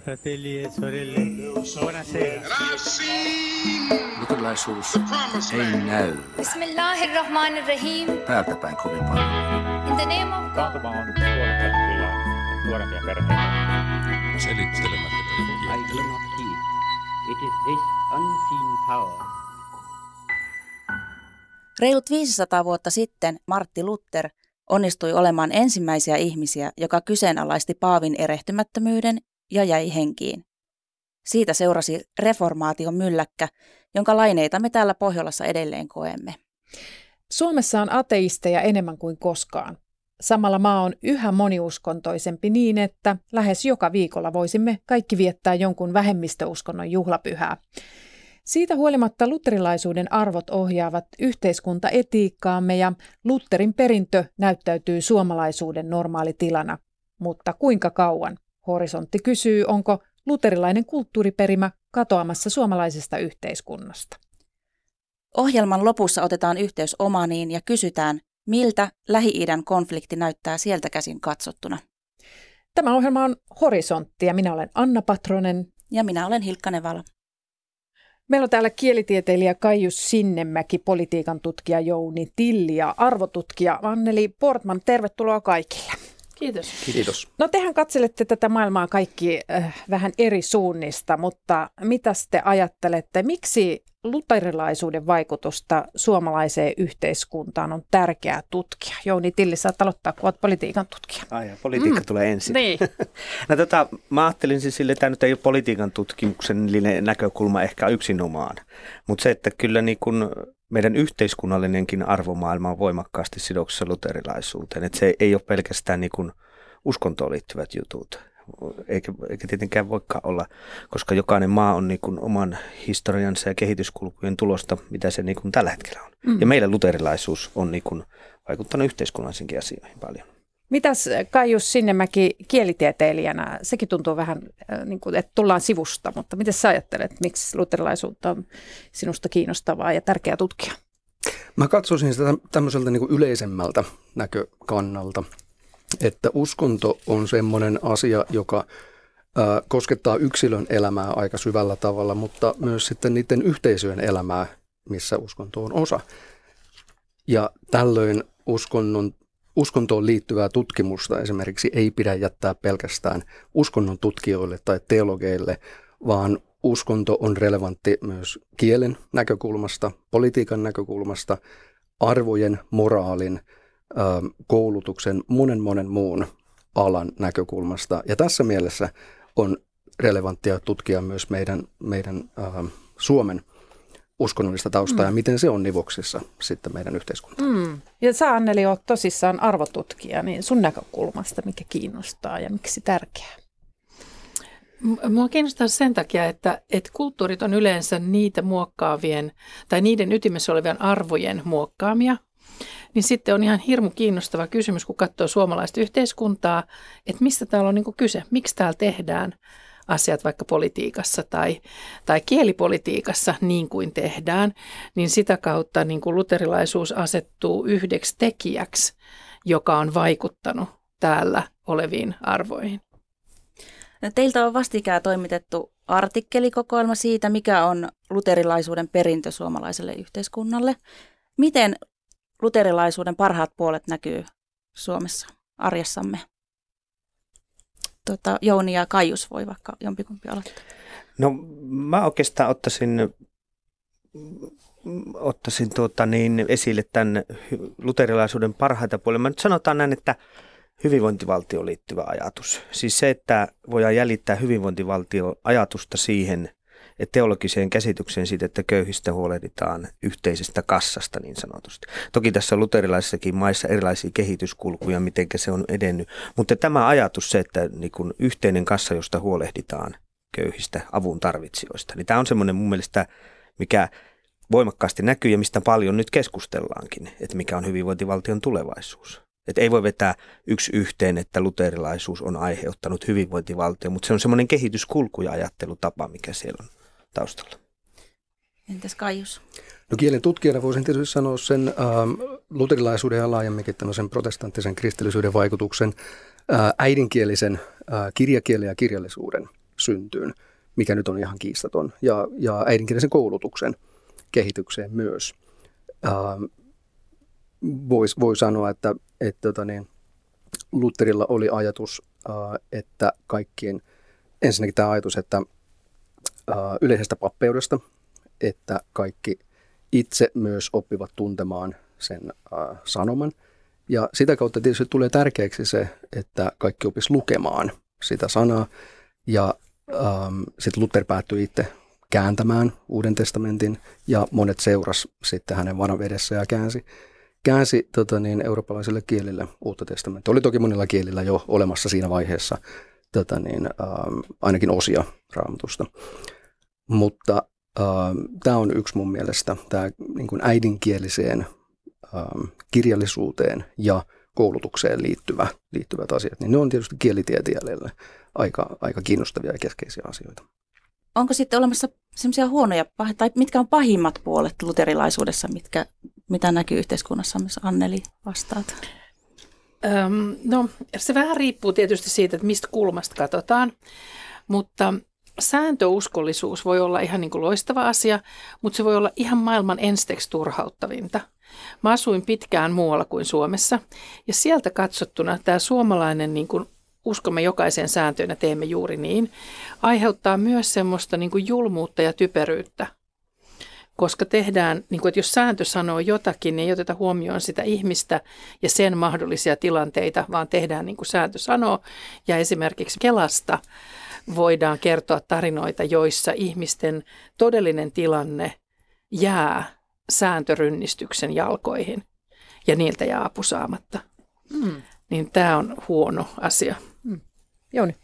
fratelli e sorelle, buonasera. Luterilaisuus ei näy Bismillahirrahmanirrahim. päältä päin kovin paljon. In the name of God. Taantuma on nuorempia perheitä. Selittelemättä I do not heed. It is this unseen power Reilut 500 vuotta sitten Martti Luther onnistui olemaan ensimmäisiä ihmisiä, joka kyseenalaisti paavin erehtymättömyyden ja jäi henkiin. Siitä seurasi reformaation mylläkkä, jonka laineita me täällä Pohjolassa edelleen koemme. Suomessa on ateisteja enemmän kuin koskaan. Samalla maa on yhä moniuskontoisempi niin, että lähes joka viikolla voisimme kaikki viettää jonkun vähemmistöuskonnon juhlapyhää. Siitä huolimatta luterilaisuuden arvot ohjaavat yhteiskuntaetiikkaamme ja Lutherin perintö näyttäytyy suomalaisuuden normaalitilana. Mutta kuinka kauan? Horisontti kysyy, onko luterilainen kulttuuriperimä katoamassa suomalaisesta yhteiskunnasta. Ohjelman lopussa otetaan yhteys Omaniin ja kysytään, miltä Lähi-idän konflikti näyttää sieltä käsin katsottuna. Tämä ohjelma on Horisontti ja minä olen Anna Patronen. Ja minä olen Hilkka Nevala. Meillä on täällä kielitieteilijä Kaijus Sinnemäki, politiikan tutkija Jouni Tilli ja arvotutkija Anneli Portman. Tervetuloa kaikille. Kiitos. Kiitos. No tehän katselette tätä maailmaa kaikki äh, vähän eri suunnista, mutta mitä te ajattelette, miksi luterilaisuuden vaikutusta suomalaiseen yhteiskuntaan on tärkeää tutkia? Jouni Tilli, saat aloittaa, kun olet politiikan tutkija. Ai ja politiikka mm. tulee ensin. Niin. no tota, mä ajattelin siis sille, että tämä nyt ei ole politiikan tutkimuksellinen näkökulma ehkä yksinomaan, mutta se, että kyllä niin kun meidän yhteiskunnallinenkin arvomaailma on voimakkaasti sidoksissa luterilaisuuteen. Että se ei ole pelkästään niin kun uskontoon liittyvät jutut, eikä, eikä tietenkään voikaan olla, koska jokainen maa on niin kuin oman historiansa ja kehityskulkujen tulosta, mitä se niin kuin tällä hetkellä on. Mm. Ja meillä luterilaisuus on niin kuin vaikuttanut yhteiskunnallisinkin asioihin paljon. Mitäs Kaijus Sinnemäki kielitieteilijänä, sekin tuntuu vähän äh, niin kuin, että tullaan sivusta, mutta miten sä ajattelet, miksi luterilaisuutta on sinusta kiinnostavaa ja tärkeää tutkia? Mä katsoisin sitä tämmöiseltä niin kuin yleisemmältä näkökannalta, että uskonto on semmoinen asia, joka koskettaa yksilön elämää aika syvällä tavalla, mutta myös sitten niiden yhteisöjen elämää, missä uskonto on osa. Ja tällöin uskonnon uskontoon liittyvää tutkimusta esimerkiksi ei pidä jättää pelkästään uskonnon tutkijoille tai teologeille, vaan uskonto on relevantti myös kielen näkökulmasta, politiikan näkökulmasta, arvojen, moraalin, koulutuksen, monen monen muun alan näkökulmasta. Ja tässä mielessä on relevanttia tutkia myös meidän, meidän Suomen uskonnollista taustaa mm. ja miten se on nivoksissa sitten meidän yhteiskuntaan. Mm. Ja sä Anneli oot tosissaan arvotutkija, niin sun näkökulmasta mikä kiinnostaa ja miksi tärkeää? Mua kiinnostaa sen takia, että, että kulttuurit on yleensä niitä muokkaavien tai niiden ytimessä olevien arvojen muokkaamia. Niin sitten on ihan hirmu kiinnostava kysymys, kun katsoo suomalaista yhteiskuntaa, että mistä täällä on niin kyse, miksi täällä tehdään asiat vaikka politiikassa tai, tai kielipolitiikassa niin kuin tehdään, niin sitä kautta niin kuin luterilaisuus asettuu yhdeksi tekijäksi, joka on vaikuttanut täällä oleviin arvoihin. No, teiltä on vastikään toimitettu artikkelikokoelma siitä, mikä on luterilaisuuden perintö suomalaiselle yhteiskunnalle. Miten luterilaisuuden parhaat puolet näkyy Suomessa arjessamme? Tota, Jouni ja Kaius voi vaikka jompikumpi aloittaa. No mä oikeastaan ottaisin, ottaisin tuota niin esille tämän luterilaisuuden parhaita puolia. Mä nyt sanotaan näin, että hyvinvointivaltioon liittyvä ajatus. Siis se, että voidaan jäljittää hyvinvointivaltio ajatusta siihen, teologiseen käsitykseen siitä, että köyhistä huolehditaan yhteisestä kassasta niin sanotusti. Toki tässä on luterilaisissakin maissa erilaisia kehityskulkuja, miten se on edennyt, mutta tämä ajatus se, että niin kun yhteinen kassa, josta huolehditaan köyhistä avun tarvitsijoista, niin tämä on semmoinen mun mielestä, mikä voimakkaasti näkyy ja mistä paljon nyt keskustellaankin, että mikä on hyvinvointivaltion tulevaisuus. Et ei voi vetää yksi yhteen, että luterilaisuus on aiheuttanut hyvinvointivaltio, mutta se on semmoinen kehityskulku ja ajattelutapa, mikä siellä on taustalla. Entäs Kaius? No kielen tutkijana voisin tietysti sanoa sen ähm, luterilaisuuden ja laajemminkin tämmöisen protestanttisen kristillisyyden vaikutuksen äh, äidinkielisen äh, kirjakielen ja kirjallisuuden syntyyn, mikä nyt on ihan kiistaton, ja, ja äidinkielisen koulutuksen kehitykseen myös. Ähm, Voisi voi sanoa, että, että tota niin, Lutherilla oli ajatus, äh, että kaikkien, ensinnäkin tämä ajatus, että äh, yleisestä pappeudesta, että kaikki itse myös oppivat tuntemaan sen äh, sanoman. Ja sitä kautta tietysti tulee tärkeäksi se, että kaikki opis lukemaan sitä sanaa. Ja ähm, sitten Luther päättyi itse kääntämään Uuden testamentin ja monet seuras sitten hänen vanavedessä ja käänsi, käänsi tota niin, eurooppalaiselle kielille Uutta testamenttia. Oli toki monilla kielillä jo olemassa siinä vaiheessa tota niin, ähm, ainakin osia raamatusta. Mutta ähm, tämä on yksi mun mielestä, tämä niin kuin äidinkieliseen ähm, kirjallisuuteen ja koulutukseen liittyvä, liittyvät asiat, niin ne on tietysti kielitieteilijöille aika, aika kiinnostavia ja keskeisiä asioita. Onko sitten olemassa sellaisia huonoja, tai mitkä on pahimmat puolet luterilaisuudessa, mitkä, mitä näkyy yhteiskunnassa, missä Anneli vastaat? Öm, no se vähän riippuu tietysti siitä, että mistä kulmasta katsotaan, mutta sääntöuskollisuus voi olla ihan niin kuin loistava asia, mutta se voi olla ihan maailman ensiksi turhauttavinta. Mä asuin pitkään muualla kuin Suomessa ja sieltä katsottuna tämä suomalainen niin kuin uskomme jokaiseen sääntöön ja teemme juuri niin, aiheuttaa myös semmoista niin kuin julmuutta ja typeryyttä. Koska tehdään, niin kuin, että jos sääntö sanoo jotakin, niin ei oteta huomioon sitä ihmistä ja sen mahdollisia tilanteita, vaan tehdään niin kuin sääntö sanoo. Ja esimerkiksi Kelasta voidaan kertoa tarinoita, joissa ihmisten todellinen tilanne jää sääntörynnistyksen jalkoihin ja niiltä jää apu saamatta. Mm. Niin tämä on huono asia. Mm. Jouni.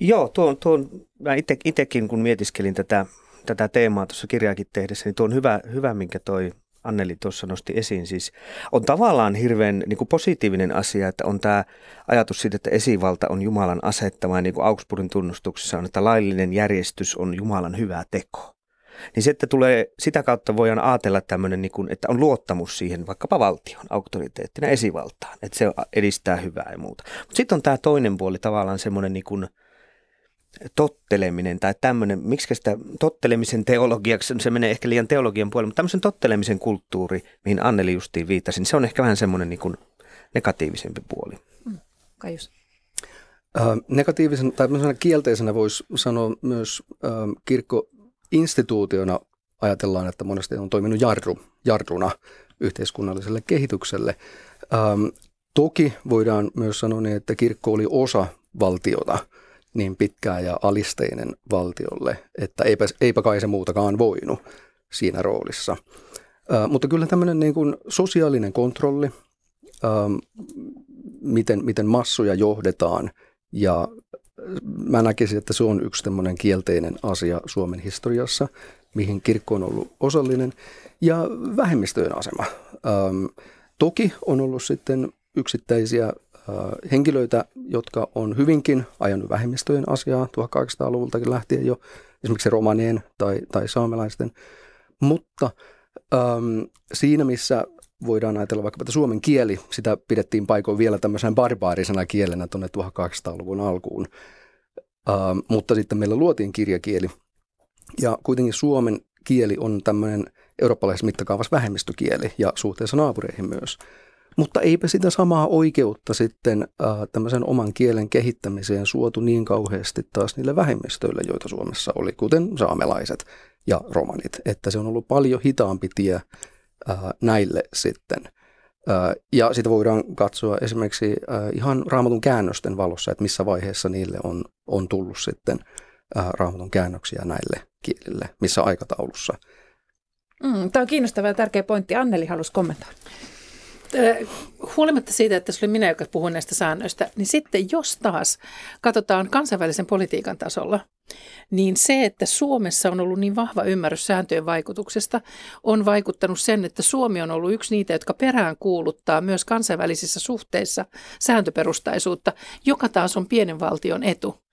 Joo, tuon, tuon mä ite, itekin kun mietiskelin tätä, tätä teemaa tuossa kirjaakin tehdessä, niin tuo on hyvä, hyvä minkä toi Anneli tuossa nosti esiin. Siis on tavallaan hirveän niin kuin positiivinen asia, että on tämä ajatus siitä, että esivalta on Jumalan asettama, niin kuin Augsburgin tunnustuksessa on, että laillinen järjestys on Jumalan hyvä teko. Niin että tulee, sitä kautta voidaan ajatella tämmöinen, niin kuin, että on luottamus siihen vaikkapa valtion auktoriteettina esivaltaan, että se edistää hyvää ja muuta. Mutta sitten on tämä toinen puoli tavallaan semmoinen niin kuin totteleminen tai tämmöinen, miksi sitä tottelemisen teologiaksi, se menee ehkä liian teologian puolelle, mutta tämmöisen tottelemisen kulttuuri, mihin Anneli justiin viittasi, niin se on ehkä vähän semmoinen niin kuin negatiivisempi puoli. Mm. Kaius. Äh, negatiivisen tai kielteisenä voisi sanoa myös äh, kirkko instituutiona ajatellaan, että monesti on toiminut jarru, jarruna yhteiskunnalliselle kehitykselle. Ähm, toki voidaan myös sanoa niin, että kirkko oli osa valtiota niin pitkään ja alisteinen valtiolle, että eipä, eipä kai se muutakaan voinut siinä roolissa. Äh, mutta kyllä tämmöinen niin kuin sosiaalinen kontrolli, ähm, miten, miten massoja johdetaan ja mä näkisin, että se on yksi tämmöinen kielteinen asia Suomen historiassa, mihin kirkko on ollut osallinen, ja vähemmistöjen asema. Ähm, toki on ollut sitten yksittäisiä henkilöitä, jotka on hyvinkin ajanut vähemmistöjen asiaa 1800-luvultakin lähtien jo, esimerkiksi romanien tai, tai saamelaisten, mutta ähm, siinä missä voidaan ajatella vaikka, että suomen kieli, sitä pidettiin paikoin vielä tämmöisenä barbaarisena kielenä tuonne 1800-luvun alkuun. Uh, mutta sitten meillä luotiin kirjakieli. Ja kuitenkin suomen kieli on tämmöinen eurooppalaisessa mittakaavassa vähemmistökieli ja suhteessa naapureihin myös. Mutta eipä sitä samaa oikeutta sitten uh, tämmöisen oman kielen kehittämiseen suotu niin kauheasti taas niille vähemmistöille, joita Suomessa oli, kuten saamelaiset ja romanit. Että se on ollut paljon hitaampi tie Äh, näille sitten. Äh, ja sitä voidaan katsoa esimerkiksi äh, ihan raamatun käännösten valossa, että missä vaiheessa niille on, on tullut sitten raamatun käännöksiä näille kielille, missä aikataulussa. Mm, tämä on kiinnostava ja tärkeä pointti. Anneli halusi kommentoida huolimatta siitä, että se oli minä, joka puhuin näistä säännöistä, niin sitten jos taas katsotaan kansainvälisen politiikan tasolla, niin se, että Suomessa on ollut niin vahva ymmärrys sääntöjen vaikutuksesta, on vaikuttanut sen, että Suomi on ollut yksi niitä, jotka perään kuuluttaa myös kansainvälisissä suhteissa sääntöperustaisuutta, joka taas on pienen valtion etu.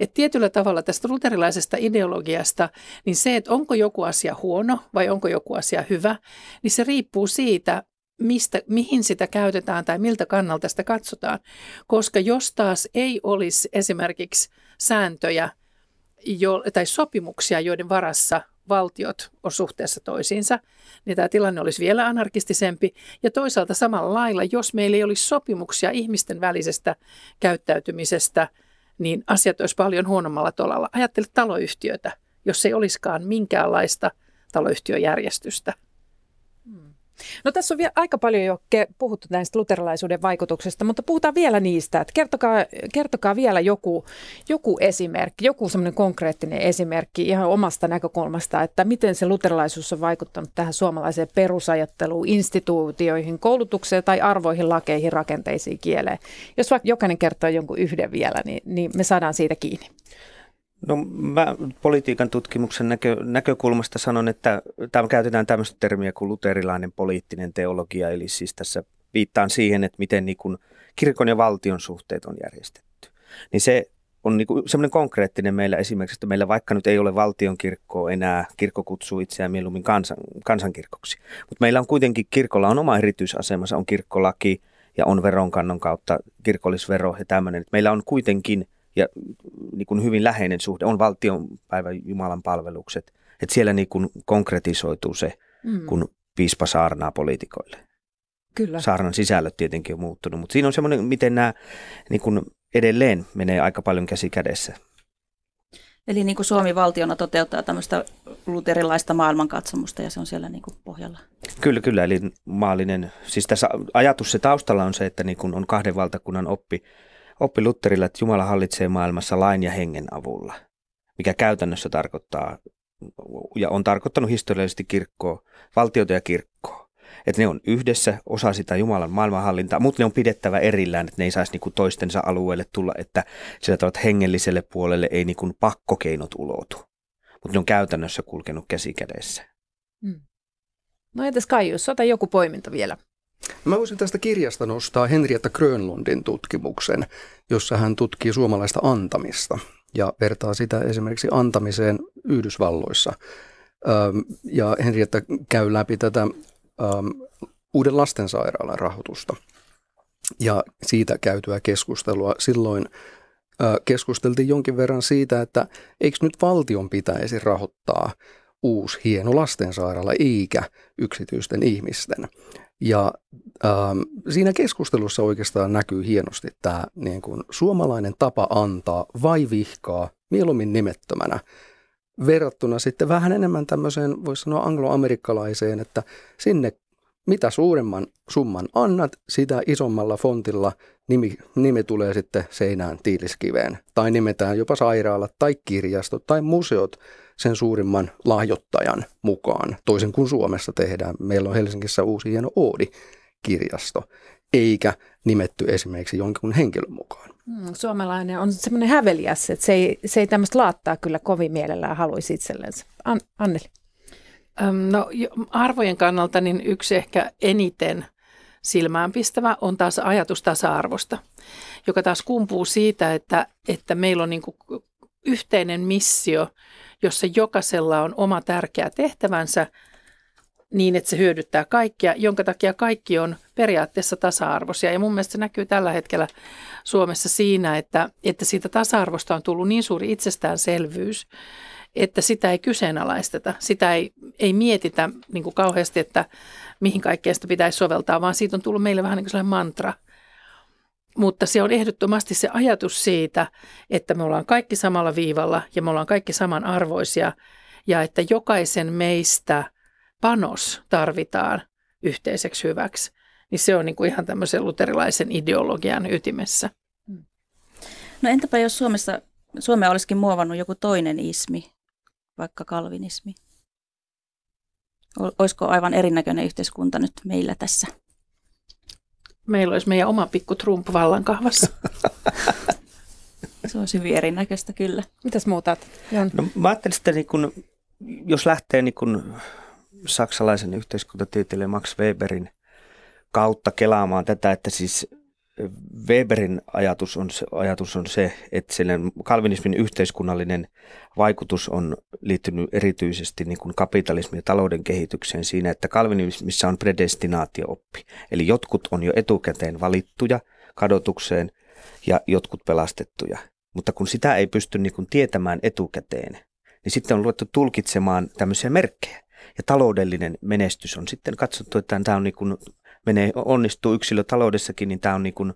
Et tietyllä tavalla tästä luterilaisesta ideologiasta, niin se, että onko joku asia huono vai onko joku asia hyvä, niin se riippuu siitä, mistä, mihin sitä käytetään tai miltä kannalta sitä katsotaan. Koska jos taas ei olisi esimerkiksi sääntöjä jo, tai sopimuksia, joiden varassa valtiot on suhteessa toisiinsa, niin tämä tilanne olisi vielä anarkistisempi. Ja toisaalta samalla lailla, jos meillä ei olisi sopimuksia ihmisten välisestä käyttäytymisestä, niin asiat olisi paljon huonommalla tolalla. Ajattele taloyhtiötä, jos ei olisikaan minkäänlaista taloyhtiöjärjestystä. No tässä on vielä aika paljon jo puhuttu näistä luterilaisuuden vaikutuksesta, mutta puhutaan vielä niistä. Että kertokaa, kertokaa vielä joku, joku esimerkki, joku semmoinen konkreettinen esimerkki ihan omasta näkökulmasta, että miten se luterilaisuus on vaikuttanut tähän suomalaiseen perusajatteluun, instituutioihin, koulutukseen tai arvoihin, lakeihin, rakenteisiin, kieleen. Jos vaikka jokainen kertoo jonkun yhden vielä, niin, niin me saadaan siitä kiinni. No mä politiikan tutkimuksen näkö, näkökulmasta sanon, että tämä käytetään tämmöistä termiä kuin luterilainen poliittinen teologia, eli siis tässä viittaan siihen, että miten niin kuin kirkon ja valtion suhteet on järjestetty. Niin se on niin semmoinen konkreettinen meillä esimerkiksi, että meillä vaikka nyt ei ole valtion kirkkoa enää, kirkko kutsuu itseään mieluummin kansan, kansankirkoksi. Mutta meillä on kuitenkin, kirkolla on oma erityisasemansa, on kirkkolaki ja on veronkannon kautta kirkollisvero ja tämmöinen. Meillä on kuitenkin – ja niin kuin hyvin läheinen suhde on valtionpäivän Jumalan palvelukset. Että siellä niin kuin konkretisoituu se, mm. kun piispa saarnaa poliitikoille. Kyllä. Saarnan sisällöt tietenkin on muuttunut, mutta siinä on semmoinen, miten nämä niin kuin edelleen menee aika paljon käsi kädessä. Eli niin kuin Suomi valtiona toteuttaa tämmöistä luterilaista maailmankatsomusta ja se on siellä niin kuin pohjalla. Kyllä, kyllä. Eli maallinen, siis tässä ajatus se taustalla on se, että niin kuin on kahden valtakunnan oppi oppi Lutterilla, että Jumala hallitsee maailmassa lain ja hengen avulla, mikä käytännössä tarkoittaa ja on tarkoittanut historiallisesti kirkkoa, valtiota ja kirkkoa. Että ne on yhdessä osa sitä Jumalan maailmanhallintaa, mutta ne on pidettävä erillään, että ne ei saisi niinku toistensa alueelle tulla, että sillä tavalla hengelliselle puolelle ei niinku pakkokeinot ulotu. Mutta ne on käytännössä kulkenut käsi kädessä. Hmm. No entäs Kaius, ota joku poiminta vielä. Mä voisin tästä kirjasta nostaa Henrietta Grönlundin tutkimuksen, jossa hän tutkii suomalaista antamista ja vertaa sitä esimerkiksi antamiseen Yhdysvalloissa. Ja Henrietta käy läpi tätä uuden lastensairaalan rahoitusta ja siitä käytyä keskustelua. Silloin keskusteltiin jonkin verran siitä, että eikö nyt valtion pitäisi rahoittaa uusi hieno lastensairaala eikä yksityisten ihmisten. Ja ähm, siinä keskustelussa oikeastaan näkyy hienosti tämä niin kuin suomalainen tapa antaa vai vihkaa mieluummin nimettömänä verrattuna sitten vähän enemmän tämmöiseen, voisi sanoa angloamerikkalaiseen, että sinne mitä suuremman summan annat, sitä isommalla fontilla nimi, nimi tulee sitten seinään tiiliskiveen. Tai nimetään jopa sairaalat tai kirjastot tai museot sen suurimman lahjoittajan mukaan, toisin kuin Suomessa tehdään. Meillä on Helsingissä uusi hieno Oodi-kirjasto, eikä nimetty esimerkiksi jonkin henkilön mukaan. Hmm, suomalainen on semmoinen häveliäs, että se ei, se ei tämmöistä laattaa kyllä kovin mielellään haluaisi itsellensä. An- Anneli. No arvojen kannalta niin yksi ehkä eniten silmäänpistävä on taas ajatus tasa-arvosta, joka taas kumpuu siitä, että, että meillä on niin yhteinen missio – jossa jokaisella on oma tärkeä tehtävänsä niin, että se hyödyttää kaikkia, jonka takia kaikki on periaatteessa tasa-arvoisia. Ja mun mielestä se näkyy tällä hetkellä Suomessa siinä, että, että siitä tasa-arvosta on tullut niin suuri itsestäänselvyys, että sitä ei kyseenalaisteta, sitä ei, ei mietitä niin kuin kauheasti, että mihin kaikkeen sitä pitäisi soveltaa, vaan siitä on tullut meille vähän niin kuin sellainen mantra – mutta se on ehdottomasti se ajatus siitä, että me ollaan kaikki samalla viivalla ja me ollaan kaikki samanarvoisia ja että jokaisen meistä panos tarvitaan yhteiseksi hyväksi. Niin se on niin kuin ihan tämmöisen luterilaisen ideologian ytimessä. No entäpä jos Suomessa, Suomea olisikin muovannut joku toinen ismi, vaikka kalvinismi? Olisiko aivan erinäköinen yhteiskunta nyt meillä tässä? Meillä olisi meidän oma pikku Trump vallan kahvassa. Se olisi hyvin erinäköistä kyllä. Mitäs muuta? Jan? No, mä ajattelin, että niin kun, jos lähtee niin kun saksalaisen yhteiskuntatieteilijä Max Weberin kautta kelaamaan tätä, että siis Weberin ajatus on se, ajatus on se että kalvinismin yhteiskunnallinen vaikutus on liittynyt erityisesti niin kuin kapitalismin ja talouden kehitykseen siinä, että kalvinismissa on predestinaatiooppi. Eli jotkut on jo etukäteen valittuja kadotukseen ja jotkut pelastettuja. Mutta kun sitä ei pysty niin kuin tietämään etukäteen, niin sitten on luettu tulkitsemaan tämmöisiä merkkejä. Ja taloudellinen menestys on sitten katsottu, että tämä on niin kuin, menee, onnistuu yksilötaloudessakin, niin tämä on niin kuin,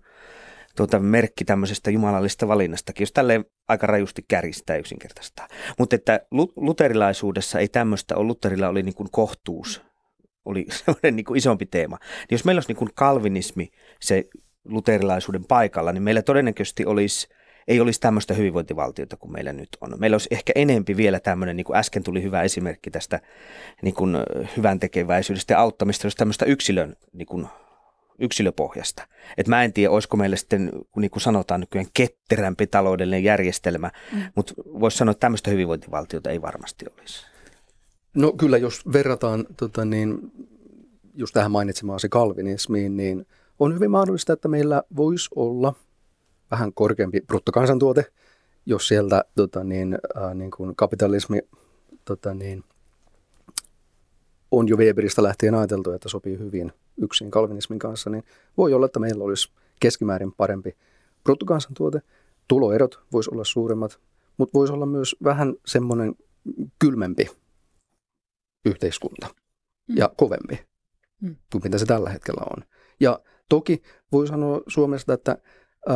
tuota, merkki tämmöisestä jumalallisesta valinnastakin, jos tälleen aika rajusti kärjistää yksinkertaistaa. Mutta että luterilaisuudessa ei tämmöistä ole, Lutterilla oli niin kuin kohtuus, oli semmoinen niin kuin isompi teema. Niin jos meillä olisi niin kuin kalvinismi se luterilaisuuden paikalla, niin meillä todennäköisesti olisi ei olisi tämmöistä hyvinvointivaltiota kuin meillä nyt on. Meillä olisi ehkä enempi vielä tämmöinen, niin kuin äsken tuli hyvä esimerkki tästä niin kuin hyvän tekeväisyydestä ja auttamista, jos tämmöistä yksilön niin kuin yksilöpohjasta. Et mä en tiedä, olisiko meillä sitten, niin kuin sanotaan nykyään, ketterämpi taloudellinen järjestelmä, mm. mutta voisi sanoa, että tämmöistä hyvinvointivaltiota ei varmasti olisi. No kyllä, jos verrataan tota niin, just tähän mainitsemaasi kalvinismiin, niin on hyvin mahdollista, että meillä voisi olla vähän korkeampi bruttokansantuote, jos sieltä tota niin, äh, niin kuin kapitalismi tota niin, on jo Weberistä lähtien ajateltu, että sopii hyvin yksin kalvinismin kanssa, niin voi olla, että meillä olisi keskimäärin parempi bruttokansantuote. Tuloerot voisi olla suuremmat, mutta voisi olla myös vähän semmoinen kylmempi yhteiskunta mm. ja kovempi mm. kuin mitä se tällä hetkellä on. Ja toki voi sanoa Suomesta, että äh,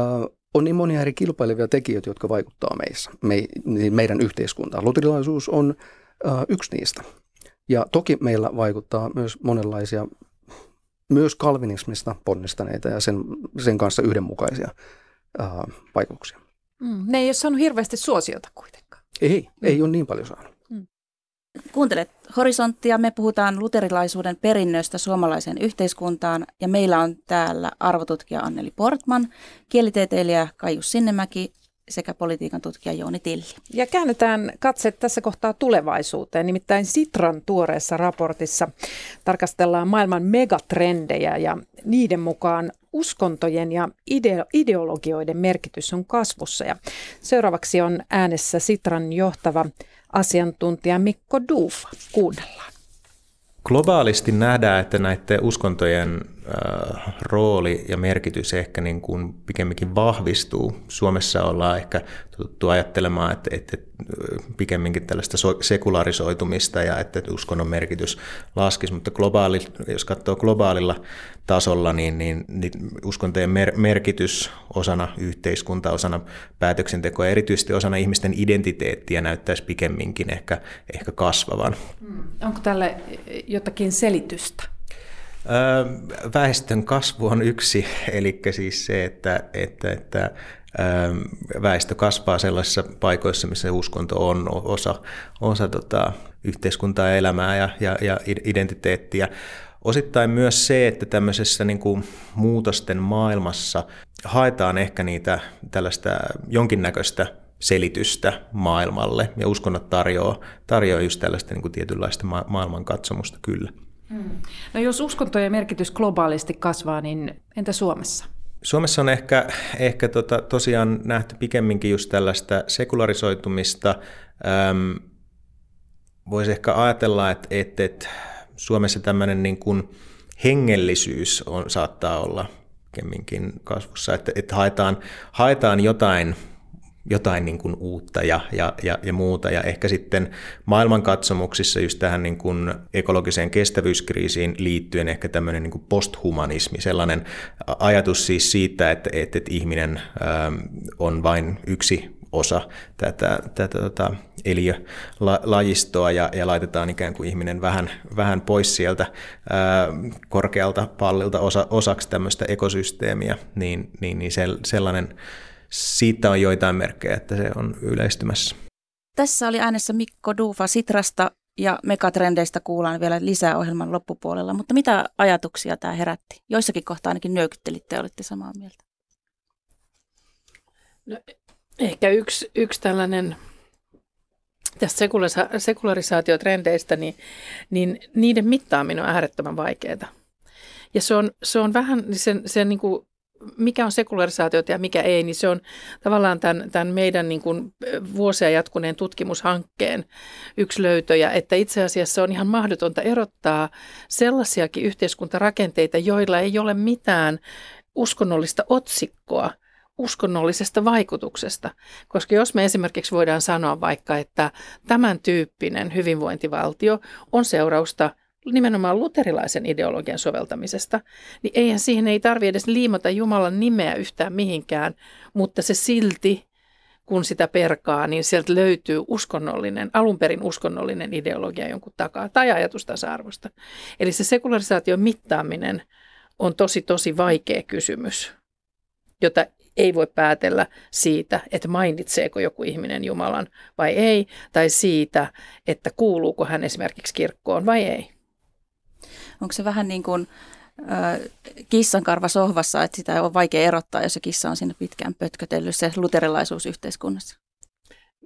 on niin monia eri kilpailevia tekijöitä, jotka vaikuttaa meissä, me, niin meidän yhteiskuntaan. Luterilaisuus on äh, yksi niistä. Ja toki meillä vaikuttaa myös monenlaisia, myös kalvinismista ponnistaneita ja sen, sen kanssa yhdenmukaisia äh, vaikutuksia. Mm, ne ei ole saanut hirveästi suosiota kuitenkaan. Ei, mm. ei ole niin paljon saanut. Kuuntelet Horisonttia. Me puhutaan luterilaisuuden perinnöstä suomalaiseen yhteiskuntaan ja meillä on täällä arvotutkija Anneli Portman, kielitieteilijä Kaijus Sinnemäki sekä politiikan tutkija Jouni Tilli. Ja käännetään katse tässä kohtaa tulevaisuuteen. Nimittäin Sitran tuoreessa raportissa tarkastellaan maailman megatrendejä ja niiden mukaan uskontojen ja ideo- ideologioiden merkitys on kasvussa. Ja seuraavaksi on äänessä Sitran johtava asiantuntija Mikko Duufa. Kuunnellaan. Globaalisti nähdään, että näiden uskontojen rooli ja merkitys ehkä niin kuin pikemminkin vahvistuu. Suomessa ollaan ehkä tuttu ajattelemaan, että, että pikemminkin tällaista sekularisoitumista ja että uskonnon merkitys laskisi, mutta globaali, jos katsoo globaalilla tasolla, niin, niin, niin uskontojen mer- merkitys osana yhteiskuntaa, osana päätöksentekoa, erityisesti osana ihmisten identiteettiä näyttäisi pikemminkin ehkä, ehkä kasvavan. Hmm. Onko tälle jotakin selitystä? Väestön kasvu on yksi, eli siis se, että, että, että väestö kasvaa sellaisissa paikoissa, missä uskonto on osa, osa tota, yhteiskuntaa ja elämää ja, ja, ja identiteettiä. Osittain myös se, että tämmöisessä niin kuin muutosten maailmassa haetaan ehkä niitä tällaista jonkinnäköistä selitystä maailmalle, ja uskonnot tarjoaa, tarjoaa just tällaista niin kuin tietynlaista ma- maailmankatsomusta kyllä. Hmm. No jos uskontojen merkitys globaalisti kasvaa, niin entä Suomessa? Suomessa on ehkä, ehkä tota, tosiaan nähty pikemminkin just tällaista sekularisoitumista. Ähm, Voisi ehkä ajatella, että, että, että Suomessa tämmöinen niin kuin hengellisyys on, saattaa olla pikemminkin kasvussa, että, että haetaan, haetaan jotain jotain niin kuin uutta ja, ja, ja, ja muuta. Ja ehkä sitten maailmankatsomuksissa just tähän niin kuin ekologiseen kestävyyskriisiin liittyen ehkä tämmöinen niin kuin posthumanismi, sellainen ajatus siis siitä, että, että, että ihminen ähm, on vain yksi osa tätä, tätä tota, eliölajistoa ja, ja laitetaan ikään kuin ihminen vähän, vähän pois sieltä ää, korkealta pallilta osa, osaksi tämmöistä ekosysteemiä, niin, niin, niin sellainen siitä on joitain merkkejä, että se on yleistymässä. Tässä oli äänessä Mikko Duufa Sitrasta ja megatrendeistä kuullaan vielä lisää ohjelman loppupuolella, mutta mitä ajatuksia tämä herätti? Joissakin kohtaa ainakin nyökyttelitte ja olitte samaa mieltä. No, ehkä yksi, yksi tällainen tästä sekularisaatiotrendeistä, niin, niin niiden mittaaminen on äärettömän vaikeaa. Ja se on, se on vähän, sen, sen niin kuin mikä on sekularisaatiota ja mikä ei, niin se on tavallaan tämän, tämän meidän niin kuin vuosia jatkuneen tutkimushankkeen yksi löytöjä, että itse asiassa on ihan mahdotonta erottaa sellaisiakin yhteiskuntarakenteita, joilla ei ole mitään uskonnollista otsikkoa uskonnollisesta vaikutuksesta. Koska jos me esimerkiksi voidaan sanoa vaikka, että tämän tyyppinen hyvinvointivaltio on seurausta nimenomaan luterilaisen ideologian soveltamisesta, niin eihän siihen ei tarvitse edes liimata Jumalan nimeä yhtään mihinkään, mutta se silti, kun sitä perkaa, niin sieltä löytyy uskonnollinen, alun perin uskonnollinen ideologia jonkun takaa tai ajatus tasa-arvosta. Eli se sekularisaation mittaaminen on tosi, tosi vaikea kysymys, jota ei voi päätellä siitä, että mainitseeko joku ihminen Jumalan vai ei, tai siitä, että kuuluuko hän esimerkiksi kirkkoon vai ei. Onko se vähän niin kuin äh, kissankarva sohvassa, että sitä on vaikea erottaa, jos se kissa on siinä pitkään pötkötellyt se luterilaisuus yhteiskunnassa?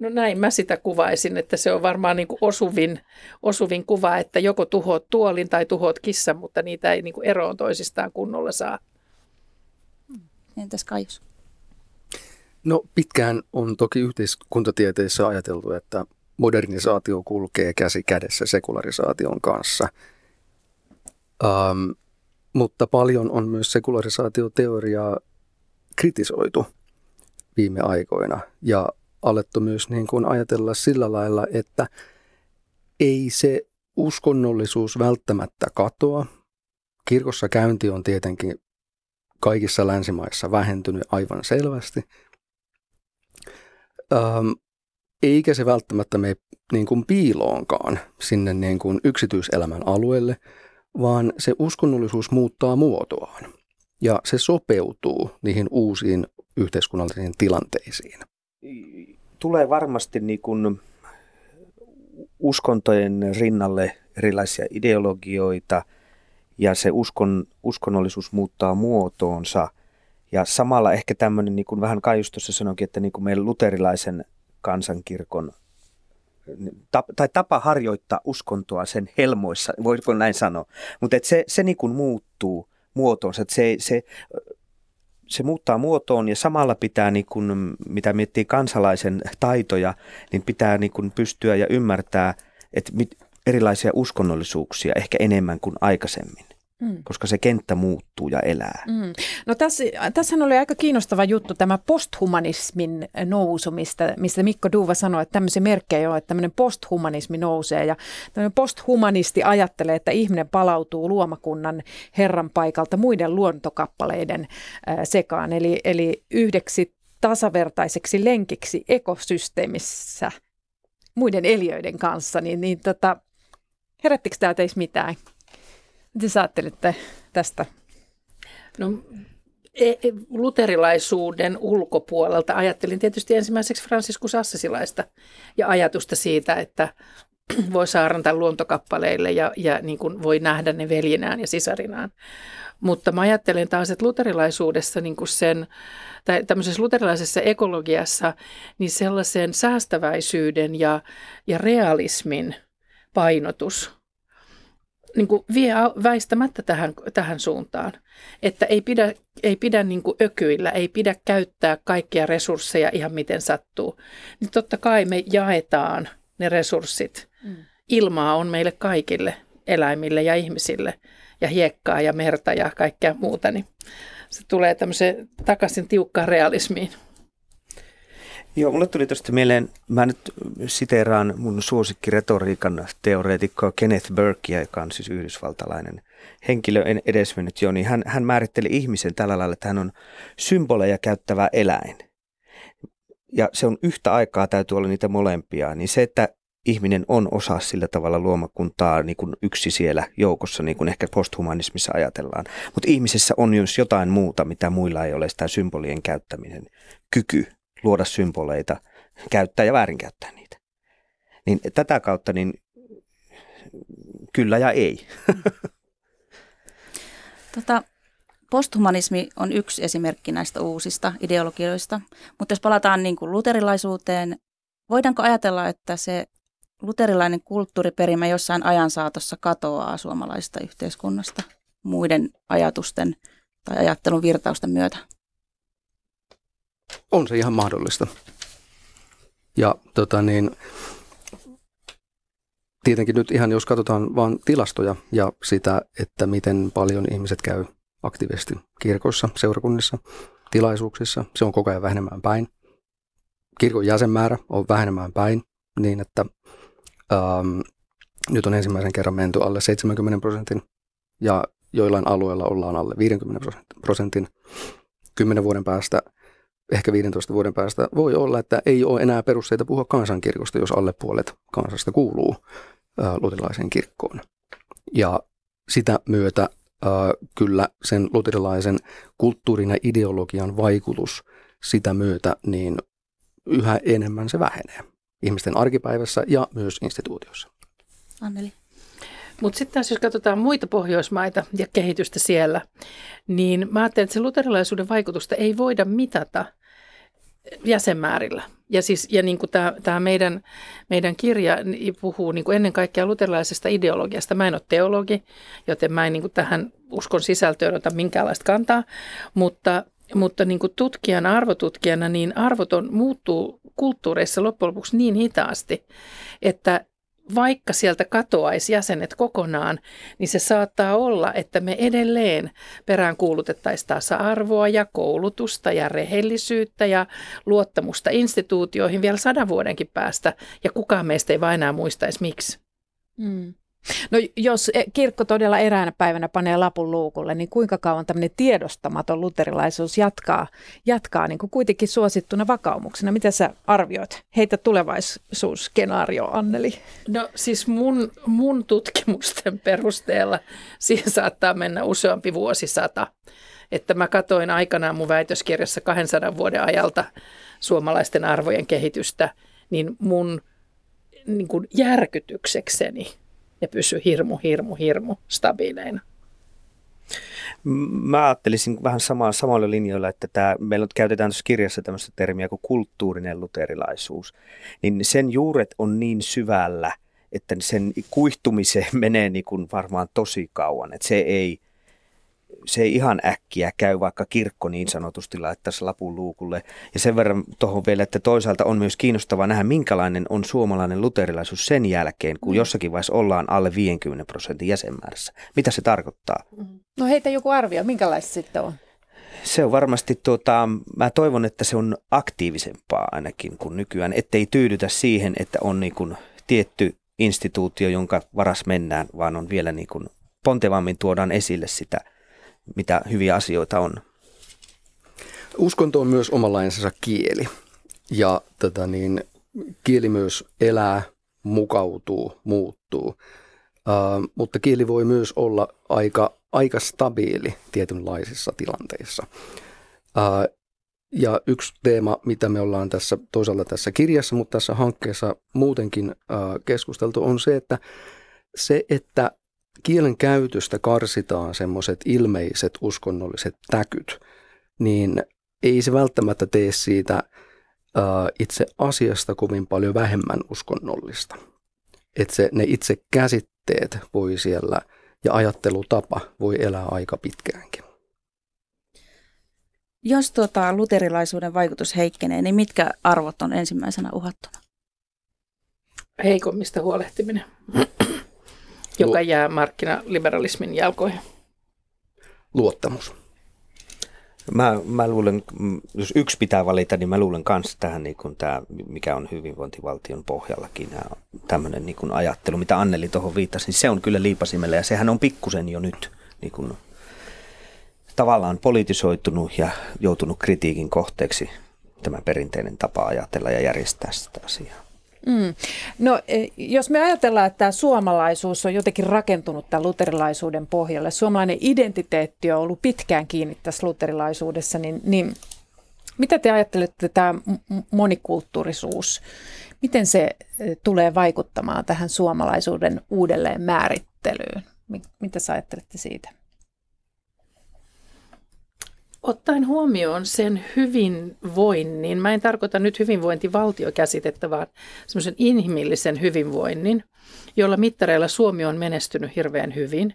No näin mä sitä kuvaisin, että se on varmaan niin kuin osuvin, osuvin kuva, että joko tuhoat tuolin tai tuhoat kissan, mutta niitä ei niin kuin eroon toisistaan kunnolla saa. Entäs Kaius? No pitkään on toki yhteiskuntatieteessä ajateltu, että modernisaatio kulkee käsi kädessä sekularisaation kanssa. Ähm, mutta paljon on myös sekularisaatioteoriaa kritisoitu viime aikoina ja alettu myös niin kuin ajatella sillä lailla, että ei se uskonnollisuus välttämättä katoa. Kirkossa käynti on tietenkin kaikissa länsimaissa vähentynyt aivan selvästi. Ähm, eikä se välttämättä mene niin kuin piiloonkaan sinne niin kuin yksityiselämän alueelle, vaan se uskonnollisuus muuttaa muotoaan ja se sopeutuu niihin uusiin yhteiskunnallisiin tilanteisiin. Tulee varmasti niin kuin uskontojen rinnalle erilaisia ideologioita ja se uskon, uskonnollisuus muuttaa muotoonsa. Ja samalla ehkä tämmöinen, niin kuin vähän Kaius tuossa sanoikin, että niin kuin meidän luterilaisen kansankirkon tai tapa harjoittaa uskontoa sen helmoissa, voiko näin sanoa. Mutta se, se niin kuin muuttuu muotoonsa, että se, se, se muuttaa muotoon ja samalla pitää, niin kuin, mitä miettii kansalaisen taitoja, niin pitää niin kuin pystyä ja ymmärtää, että erilaisia uskonnollisuuksia ehkä enemmän kuin aikaisemmin mm. koska se kenttä muuttuu ja elää. Mm. No tässä, tässä oli aika kiinnostava juttu tämä posthumanismin nousu, mistä, mistä Mikko Duva sanoi, että tämmöisiä merkkejä on, että tämmöinen posthumanismi nousee ja tämmöinen posthumanisti ajattelee, että ihminen palautuu luomakunnan herran paikalta muiden luontokappaleiden äh, sekaan, eli, eli yhdeksi tasavertaiseksi lenkiksi ekosysteemissä muiden eliöiden kanssa, niin, niin tota, herättikö tämä teissä mitään? Miten sä ajattelitte tästä? No, e, e, luterilaisuuden ulkopuolelta ajattelin tietysti ensimmäiseksi Franciscus Assisilaista ja ajatusta siitä, että voi saarnata luontokappaleille ja, ja niin kuin voi nähdä ne veljenään ja sisarinaan. Mutta mä ajattelen taas, että luterilaisuudessa niin kuin sen, tai tämmöisessä luterilaisessa ekologiassa, niin sellaisen säästäväisyyden ja, ja realismin painotus niin kuin vie väistämättä tähän, tähän suuntaan. Että ei pidä, ei pidä niin kuin ökyillä, ei pidä käyttää kaikkia resursseja ihan miten sattuu. Niin totta kai me jaetaan ne resurssit. Mm. Ilmaa on meille kaikille, eläimille ja ihmisille, ja hiekkaa ja merta ja kaikkea muuta. Niin se tulee tämmöiseen takaisin tiukkaan realismiin. Joo, mulle tuli tuosta mieleen, mä nyt siteeraan mun suosikkiretoriikan teoreetikkoa Kenneth Burkea, joka on siis yhdysvaltalainen henkilö, en edesmennyt jo, niin hän, hän määritteli ihmisen tällä lailla, että hän on symboleja käyttävä eläin. Ja se on yhtä aikaa, täytyy olla niitä molempia. Niin se, että ihminen on osa sillä tavalla luomakuntaa niin kuin yksi siellä joukossa, niin kuin ehkä posthumanismissa ajatellaan. Mutta ihmisessä on myös jotain muuta, mitä muilla ei ole, sitä symbolien käyttäminen kyky luoda symboleita, käyttää ja väärinkäyttää niitä. Niin tätä kautta niin kyllä ja ei. Tota, posthumanismi on yksi esimerkki näistä uusista ideologioista, mutta jos palataan niin kuin luterilaisuuteen, voidaanko ajatella, että se luterilainen kulttuuriperimä jossain ajan saatossa katoaa suomalaisesta yhteiskunnasta muiden ajatusten tai ajattelun virtausten myötä? On se ihan mahdollista. Ja tota niin, tietenkin nyt ihan jos katsotaan vain tilastoja ja sitä, että miten paljon ihmiset käy aktiivisesti kirkoissa, seurakunnissa, tilaisuuksissa. Se on koko ajan vähenemään päin. Kirkon jäsenmäärä on vähenemään päin niin, että ähm, nyt on ensimmäisen kerran menty alle 70 prosentin ja joillain alueilla ollaan alle 50 prosentin. Kymmenen vuoden päästä, ehkä 15 vuoden päästä voi olla, että ei ole enää perusteita puhua kansankirkosta, jos alle puolet kansasta kuuluu luterilaiseen kirkkoon. Ja sitä myötä äh, kyllä sen luterilaisen kulttuurin ja ideologian vaikutus sitä myötä, niin yhä enemmän se vähenee ihmisten arkipäivässä ja myös instituutiossa. Anneli. Mutta sitten taas jos katsotaan muita Pohjoismaita ja kehitystä siellä, niin mä ajattelen, että se luterilaisuuden vaikutusta ei voida mitata jäsenmäärillä. Ja, siis, ja niin kuin tämä, meidän, meidän kirja puhuu niin kuin ennen kaikkea luterilaisesta ideologiasta. Mä en ole teologi, joten mä en niin kuin tähän uskon sisältöön ota minkäänlaista kantaa, mutta, mutta niin kuin tutkijana, arvotutkijana, niin arvot on, muuttuu kulttuureissa loppujen lopuksi niin hitaasti, että vaikka sieltä katoaisi jäsenet kokonaan, niin se saattaa olla, että me edelleen perään kuulutettaisiin tasa-arvoa ja koulutusta ja rehellisyyttä ja luottamusta instituutioihin vielä sadan vuodenkin päästä, ja kukaan meistä ei vain enää muistaisi miksi. Mm. No jos e, kirkko todella eräänä päivänä panee lapun luukulle, niin kuinka kauan tämmöinen tiedostamaton luterilaisuus jatkaa, jatkaa niin kuin kuitenkin suosittuna vakaumuksena? Mitä sä arvioit? Heitä tulevaisuusskenaario, Anneli. No siis mun, mun tutkimusten perusteella siihen saattaa mennä useampi vuosisata. Että mä katoin aikanaan mun väitöskirjassa 200 vuoden ajalta suomalaisten arvojen kehitystä, niin mun niin kuin järkytyksekseni – ne pysy hirmu, hirmu, hirmu stabiileina. Mä ajattelisin vähän samaa, samoilla linjoilla, että tämä, meillä käytetään tuossa kirjassa tämmöistä termiä kuin kulttuurinen luterilaisuus, niin sen juuret on niin syvällä, että sen kuihtumiseen menee niin kuin varmaan tosi kauan, että se ei, se ei ihan äkkiä käy, vaikka kirkko niin sanotusti laittaisi lapun luukulle. Ja sen verran tuohon vielä, että toisaalta on myös kiinnostavaa nähdä, minkälainen on suomalainen luterilaisuus sen jälkeen, kun mm. jossakin vaiheessa ollaan alle 50 prosentin jäsenmäärässä. Mitä se tarkoittaa? Mm. No heitä joku arvio, minkälaista sitten on? Se on varmasti, tuota, mä toivon, että se on aktiivisempaa ainakin kuin nykyään, ettei tyydytä siihen, että on niin kuin tietty instituutio, jonka varas mennään, vaan on vielä niin kuin pontevammin tuodaan esille sitä – mitä hyviä asioita on. Uskonto on myös omanlaisensa kieli ja tätä niin, kieli myös elää, mukautuu, muuttuu. Uh, mutta kieli voi myös olla aika, aika stabiili tietynlaisissa tilanteissa. Uh, ja yksi teema, mitä me ollaan tässä toisaalta tässä kirjassa, mutta tässä hankkeessa muutenkin uh, keskusteltu, on se, että se, että kielen käytöstä karsitaan semmoiset ilmeiset uskonnolliset täkyt, niin ei se välttämättä tee siitä itse asiasta kovin paljon vähemmän uskonnollista. Että se, ne itse käsitteet voi siellä ja ajattelutapa voi elää aika pitkäänkin. Jos tuota luterilaisuuden vaikutus heikkenee, niin mitkä arvot on ensimmäisenä uhattuna? Heikommista huolehtiminen joka jää markkinaliberalismin jalkoihin? Luottamus. Mä, mä luulen, jos yksi pitää valita, niin mä luulen myös tähän, niin kuin tämä, mikä on hyvinvointivaltion pohjallakin, tämmöinen niin ajattelu, mitä Anneli tuohon viittasi, niin se on kyllä liipasimella ja sehän on pikkusen jo nyt niin kuin, tavallaan politisoitunut ja joutunut kritiikin kohteeksi tämä perinteinen tapa ajatella ja järjestää sitä asiaa. Mm. No e, jos me ajatellaan, että tämä suomalaisuus on jotenkin rakentunut tämän luterilaisuuden pohjalle, suomalainen identiteetti on ollut pitkään kiinni tässä luterilaisuudessa, niin, niin mitä te ajattelette tämä monikulttuurisuus, miten se e, tulee vaikuttamaan tähän suomalaisuuden uudelleen määrittelyyn? Mitä sä ajattelette siitä? Ottaen huomioon sen hyvinvoinnin, mä en tarkoita nyt hyvinvointivaltiokäsitettä, vaan semmoisen inhimillisen hyvinvoinnin, jolla mittareilla Suomi on menestynyt hirveän hyvin,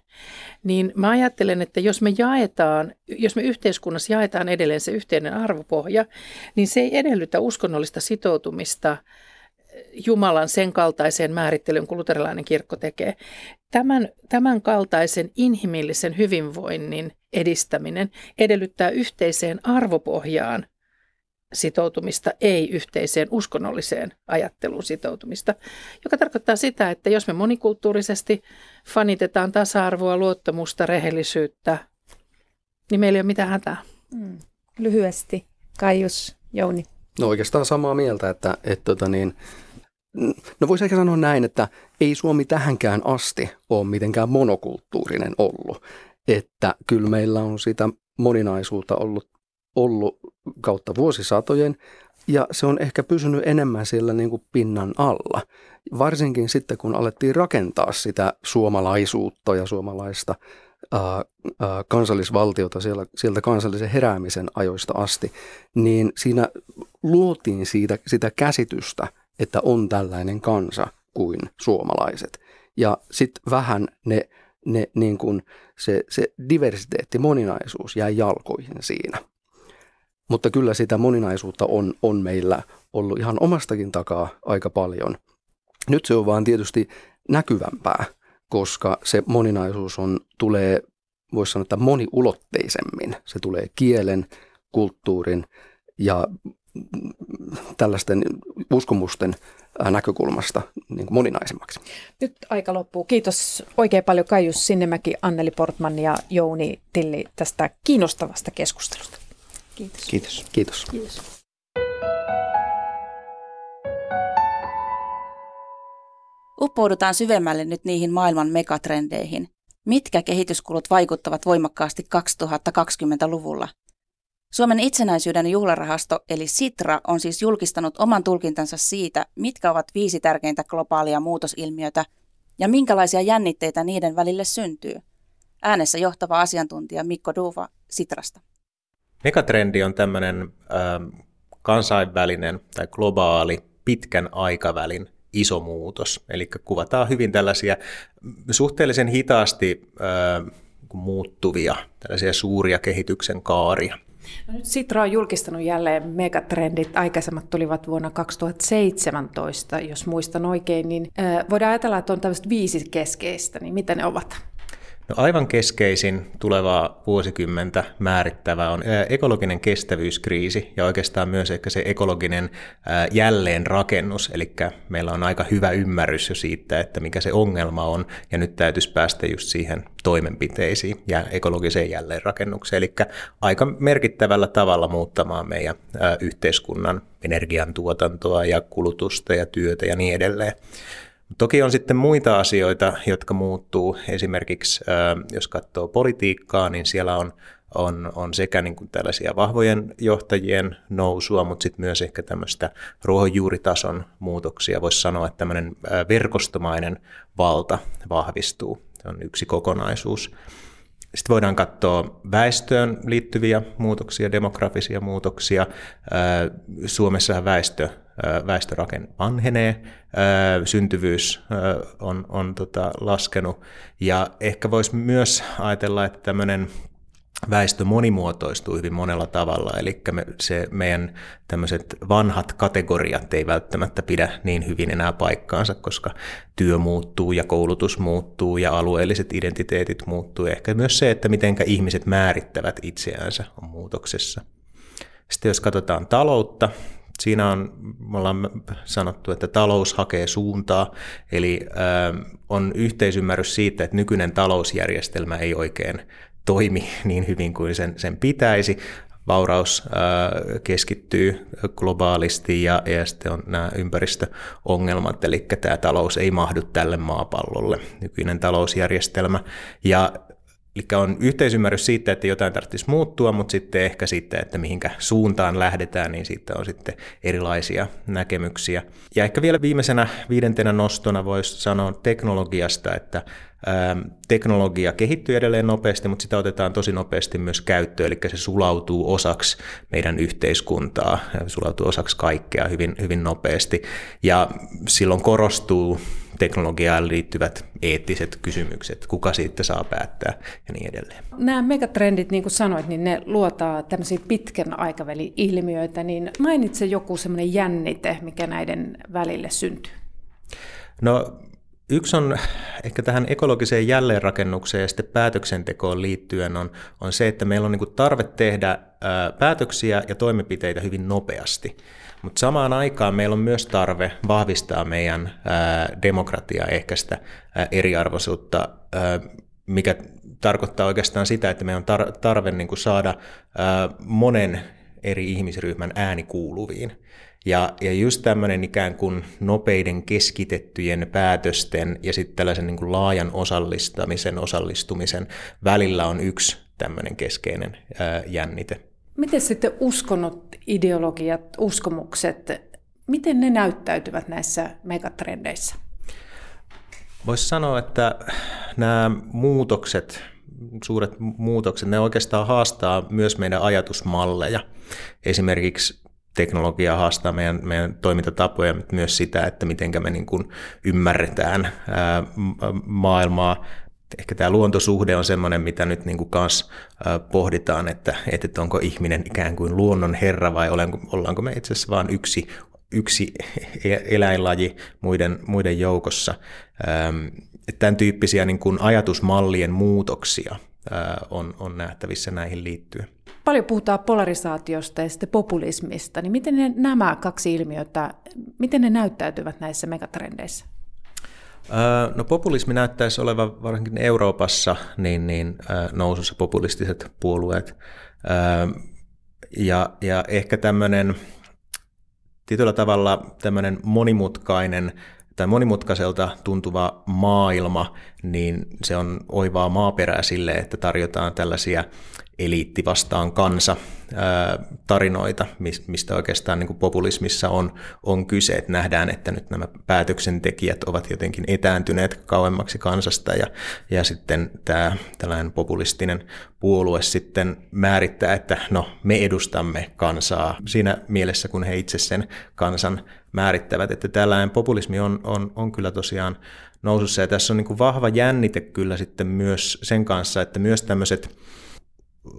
niin mä ajattelen, että jos me jaetaan, jos me yhteiskunnassa jaetaan edelleen se yhteinen arvopohja, niin se ei edellytä uskonnollista sitoutumista Jumalan sen kaltaiseen määrittelyyn kuin luterilainen kirkko tekee. Tämän, tämän kaltaisen inhimillisen hyvinvoinnin edistäminen edellyttää yhteiseen arvopohjaan sitoutumista, ei yhteiseen uskonnolliseen ajatteluun sitoutumista, joka tarkoittaa sitä, että jos me monikulttuurisesti fanitetaan tasa-arvoa, luottamusta, rehellisyyttä, niin meillä ei ole mitään hätää. Mm. Lyhyesti, Kaius, Jouni. No oikeastaan samaa mieltä, että, että tota niin, no voisi ehkä sanoa näin, että ei Suomi tähänkään asti ole mitenkään monokulttuurinen ollut. Että kyllä meillä on sitä moninaisuutta ollut, ollut kautta vuosisatojen ja se on ehkä pysynyt enemmän siellä niin kuin pinnan alla. Varsinkin sitten, kun alettiin rakentaa sitä suomalaisuutta ja suomalaista ää, ää, kansallisvaltiota siellä, sieltä kansallisen heräämisen ajoista asti, niin siinä luotiin siitä, sitä käsitystä, että on tällainen kansa kuin suomalaiset. Ja sitten vähän ne, ne niin kuin se, se diversiteetti, moninaisuus jäi jalkoihin siinä. Mutta kyllä sitä moninaisuutta on, on meillä ollut ihan omastakin takaa aika paljon. Nyt se on vaan tietysti näkyvämpää, koska se moninaisuus on, tulee, voisi sanoa, että moniulotteisemmin. Se tulee kielen, kulttuurin ja tällaisten uskomusten näkökulmasta niin kuin moninaisemmaksi. Nyt aika loppuu. Kiitos oikein paljon Kaius Sinnemäki, Anneli Portman ja Jouni Tilli tästä kiinnostavasta keskustelusta. Kiitos. Kiitos. Kiitos. Kiitos. Uppoudutaan syvemmälle nyt niihin maailman megatrendeihin. Mitkä kehityskulut vaikuttavat voimakkaasti 2020-luvulla? Suomen itsenäisyyden juhlarahasto eli Sitra on siis julkistanut oman tulkintansa siitä, mitkä ovat viisi tärkeintä globaalia muutosilmiötä ja minkälaisia jännitteitä niiden välille syntyy. Äänessä johtava asiantuntija Mikko Duva Sitrasta. Megatrendi on tämmöinen äh, kansainvälinen tai globaali pitkän aikavälin iso muutos. Eli kuvataan hyvin tällaisia suhteellisen hitaasti äh, muuttuvia, tällaisia suuria kehityksen kaaria. No nyt Sitra on julkistanut jälleen megatrendit. Aikaisemmat tulivat vuonna 2017, jos muistan oikein. Niin äh, voidaan ajatella, että on tämmöistä viisi keskeistä. Niin mitä ne ovat? No aivan keskeisin tulevaa vuosikymmentä määrittävä on ekologinen kestävyyskriisi ja oikeastaan myös ehkä se ekologinen jälleenrakennus, eli meillä on aika hyvä ymmärrys jo siitä, että mikä se ongelma on, ja nyt täytyisi päästä just siihen toimenpiteisiin ja ekologiseen jälleenrakennukseen, eli aika merkittävällä tavalla muuttamaan meidän yhteiskunnan energiantuotantoa ja kulutusta ja työtä ja niin edelleen. Toki on sitten muita asioita, jotka muuttuu. Esimerkiksi jos katsoo politiikkaa, niin siellä on, on, on sekä niin kuin tällaisia vahvojen johtajien nousua, mutta sitten myös ehkä tämmöistä ruohonjuuritason muutoksia. Voisi sanoa, että tämmöinen verkostomainen valta vahvistuu. Se on yksi kokonaisuus. Sitten voidaan katsoa väestöön liittyviä muutoksia, demografisia muutoksia. Suomessa väestö, väestörakenne vanhenee, syntyvyys on, on tota laskenut ja ehkä voisi myös ajatella, että tämmöinen väestö monimuotoistuu hyvin monella tavalla, eli me, se meidän tämmöiset vanhat kategoriat ei välttämättä pidä niin hyvin enää paikkaansa, koska työ muuttuu ja koulutus muuttuu ja alueelliset identiteetit muuttuu. Ehkä myös se, että miten ihmiset määrittävät itseäänsä on muutoksessa. Sitten jos katsotaan taloutta, siinä on, me ollaan sanottu, että talous hakee suuntaa, eli äh, on yhteisymmärrys siitä, että nykyinen talousjärjestelmä ei oikein toimi niin hyvin kuin sen, sen pitäisi. Vauraus äh, keskittyy globaalisti ja, ja sitten on nämä ympäristöongelmat, eli tämä talous ei mahdu tälle maapallolle, nykyinen talousjärjestelmä. Ja Eli on yhteisymmärrys siitä, että jotain tarvitsisi muuttua, mutta sitten ehkä sitten, että mihinkä suuntaan lähdetään, niin sitten on sitten erilaisia näkemyksiä. Ja ehkä vielä viimeisenä viidentenä nostona voisi sanoa teknologiasta, että teknologia kehittyy edelleen nopeasti, mutta sitä otetaan tosi nopeasti myös käyttöön, eli se sulautuu osaksi meidän yhteiskuntaa, sulautuu osaksi kaikkea hyvin, hyvin nopeasti, ja silloin korostuu teknologiaan liittyvät eettiset kysymykset, kuka siitä saa päättää ja niin edelleen. Nämä megatrendit, niin kuin sanoit, niin ne luotaa tämmöisiä pitkän aikavälin ilmiöitä, niin mainitse joku semmoinen jännite, mikä näiden välille syntyy? No Yksi on ehkä tähän ekologiseen jälleenrakennukseen ja sitten päätöksentekoon liittyen on, on se, että meillä on niin tarve tehdä ää, päätöksiä ja toimenpiteitä hyvin nopeasti. Mutta samaan aikaan meillä on myös tarve vahvistaa meidän demokratiaa, ehkäistä ää, eriarvoisuutta, mikä tarkoittaa oikeastaan sitä, että meillä on tar- tarve niin kuin saada monen eri ihmisryhmän ääni kuuluviin. Ja, ja just tämmöinen ikään kuin nopeiden keskitettyjen päätösten ja sitten tällaisen niin kuin laajan osallistamisen, osallistumisen välillä on yksi tämmöinen keskeinen ää, jännite. Miten sitten uskonnot, ideologiat, uskomukset, miten ne näyttäytyvät näissä megatrendeissä? Voisi sanoa, että nämä muutokset, suuret muutokset, ne oikeastaan haastaa myös meidän ajatusmalleja. Esimerkiksi teknologia haastaa meidän, meidän toimintatapoja, mutta myös sitä, että miten me niin kuin ymmärretään ää, maailmaa. Ehkä tämä luontosuhde on sellainen, mitä nyt niin kuin kans pohditaan, että, että onko ihminen ikään kuin luonnon herra vai ollaanko, ollaanko me itse asiassa vain yksi, yksi e-, eläinlaji muiden, muiden joukossa. Tämän tyyppisiä niin kuin ajatusmallien muutoksia on, on nähtävissä näihin liittyen. Paljon puhutaan polarisaatiosta ja sitten populismista, niin miten ne, nämä kaksi ilmiötä, miten ne näyttäytyvät näissä megatrendeissä? No populismi näyttäisi olevan varsinkin Euroopassa niin, niin nousussa populistiset puolueet. Ja, ja ehkä tämmöinen tietyllä tavalla tämmöinen monimutkainen tai monimutkaiselta tuntuva maailma, niin se on oivaa maaperää sille, että tarjotaan tällaisia eliitti vastaan kansa tarinoita, mistä oikeastaan niin kuin populismissa on, on kyse, että nähdään, että nyt nämä päätöksentekijät ovat jotenkin etääntyneet kauemmaksi kansasta ja, ja sitten tämä tällainen populistinen puolue sitten määrittää, että no me edustamme kansaa. Siinä mielessä, kun he itse sen kansan määrittävät, että tällainen populismi on, on, on kyllä tosiaan nousussa. Ja tässä on niin kuin vahva jännite kyllä sitten myös sen kanssa, että myös tämmöiset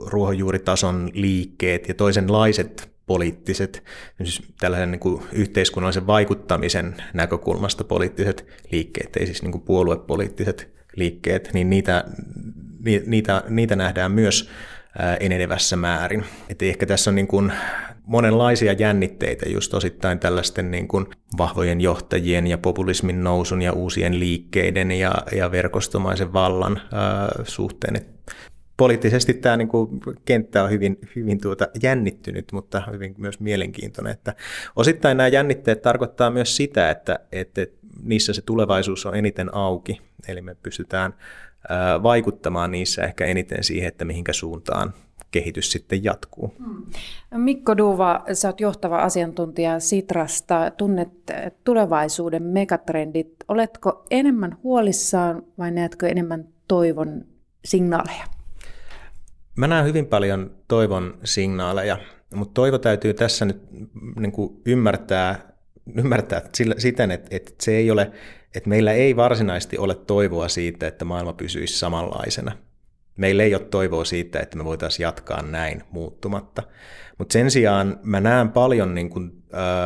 ruohonjuuritason liikkeet ja toisenlaiset poliittiset, siis tällaisen niin kuin yhteiskunnallisen vaikuttamisen näkökulmasta poliittiset liikkeet, ei siis niin kuin puoluepoliittiset liikkeet, niin niitä, niitä, niitä nähdään myös enenevässä määrin. Että ehkä tässä on niin kuin monenlaisia jännitteitä just osittain tällaisten niin kuin vahvojen johtajien ja populismin nousun ja uusien liikkeiden ja, ja verkostomaisen vallan ää, suhteen. Et poliittisesti tämä niin kuin, kenttä on hyvin, hyvin tuota, jännittynyt, mutta hyvin myös mielenkiintoinen. Että osittain nämä jännitteet tarkoittaa myös sitä, että, että niissä se tulevaisuus on eniten auki, eli me pystytään ää, vaikuttamaan niissä ehkä eniten siihen, että mihinkä suuntaan kehitys sitten jatkuu. Hmm. Mikko Duva, sä oot johtava asiantuntija Sitrasta, tunnet tulevaisuuden megatrendit. Oletko enemmän huolissaan vai näetkö enemmän toivon signaaleja? Mä näen hyvin paljon toivon signaaleja, mutta toivo täytyy tässä nyt niin kuin ymmärtää, ymmärtää siten, että, että se ei ole, että meillä ei varsinaisesti ole toivoa siitä, että maailma pysyisi samanlaisena. Meillä ei ole toivoa siitä, että me voitaisiin jatkaa näin muuttumatta. Mutta sen sijaan mä näen paljon niin kuin,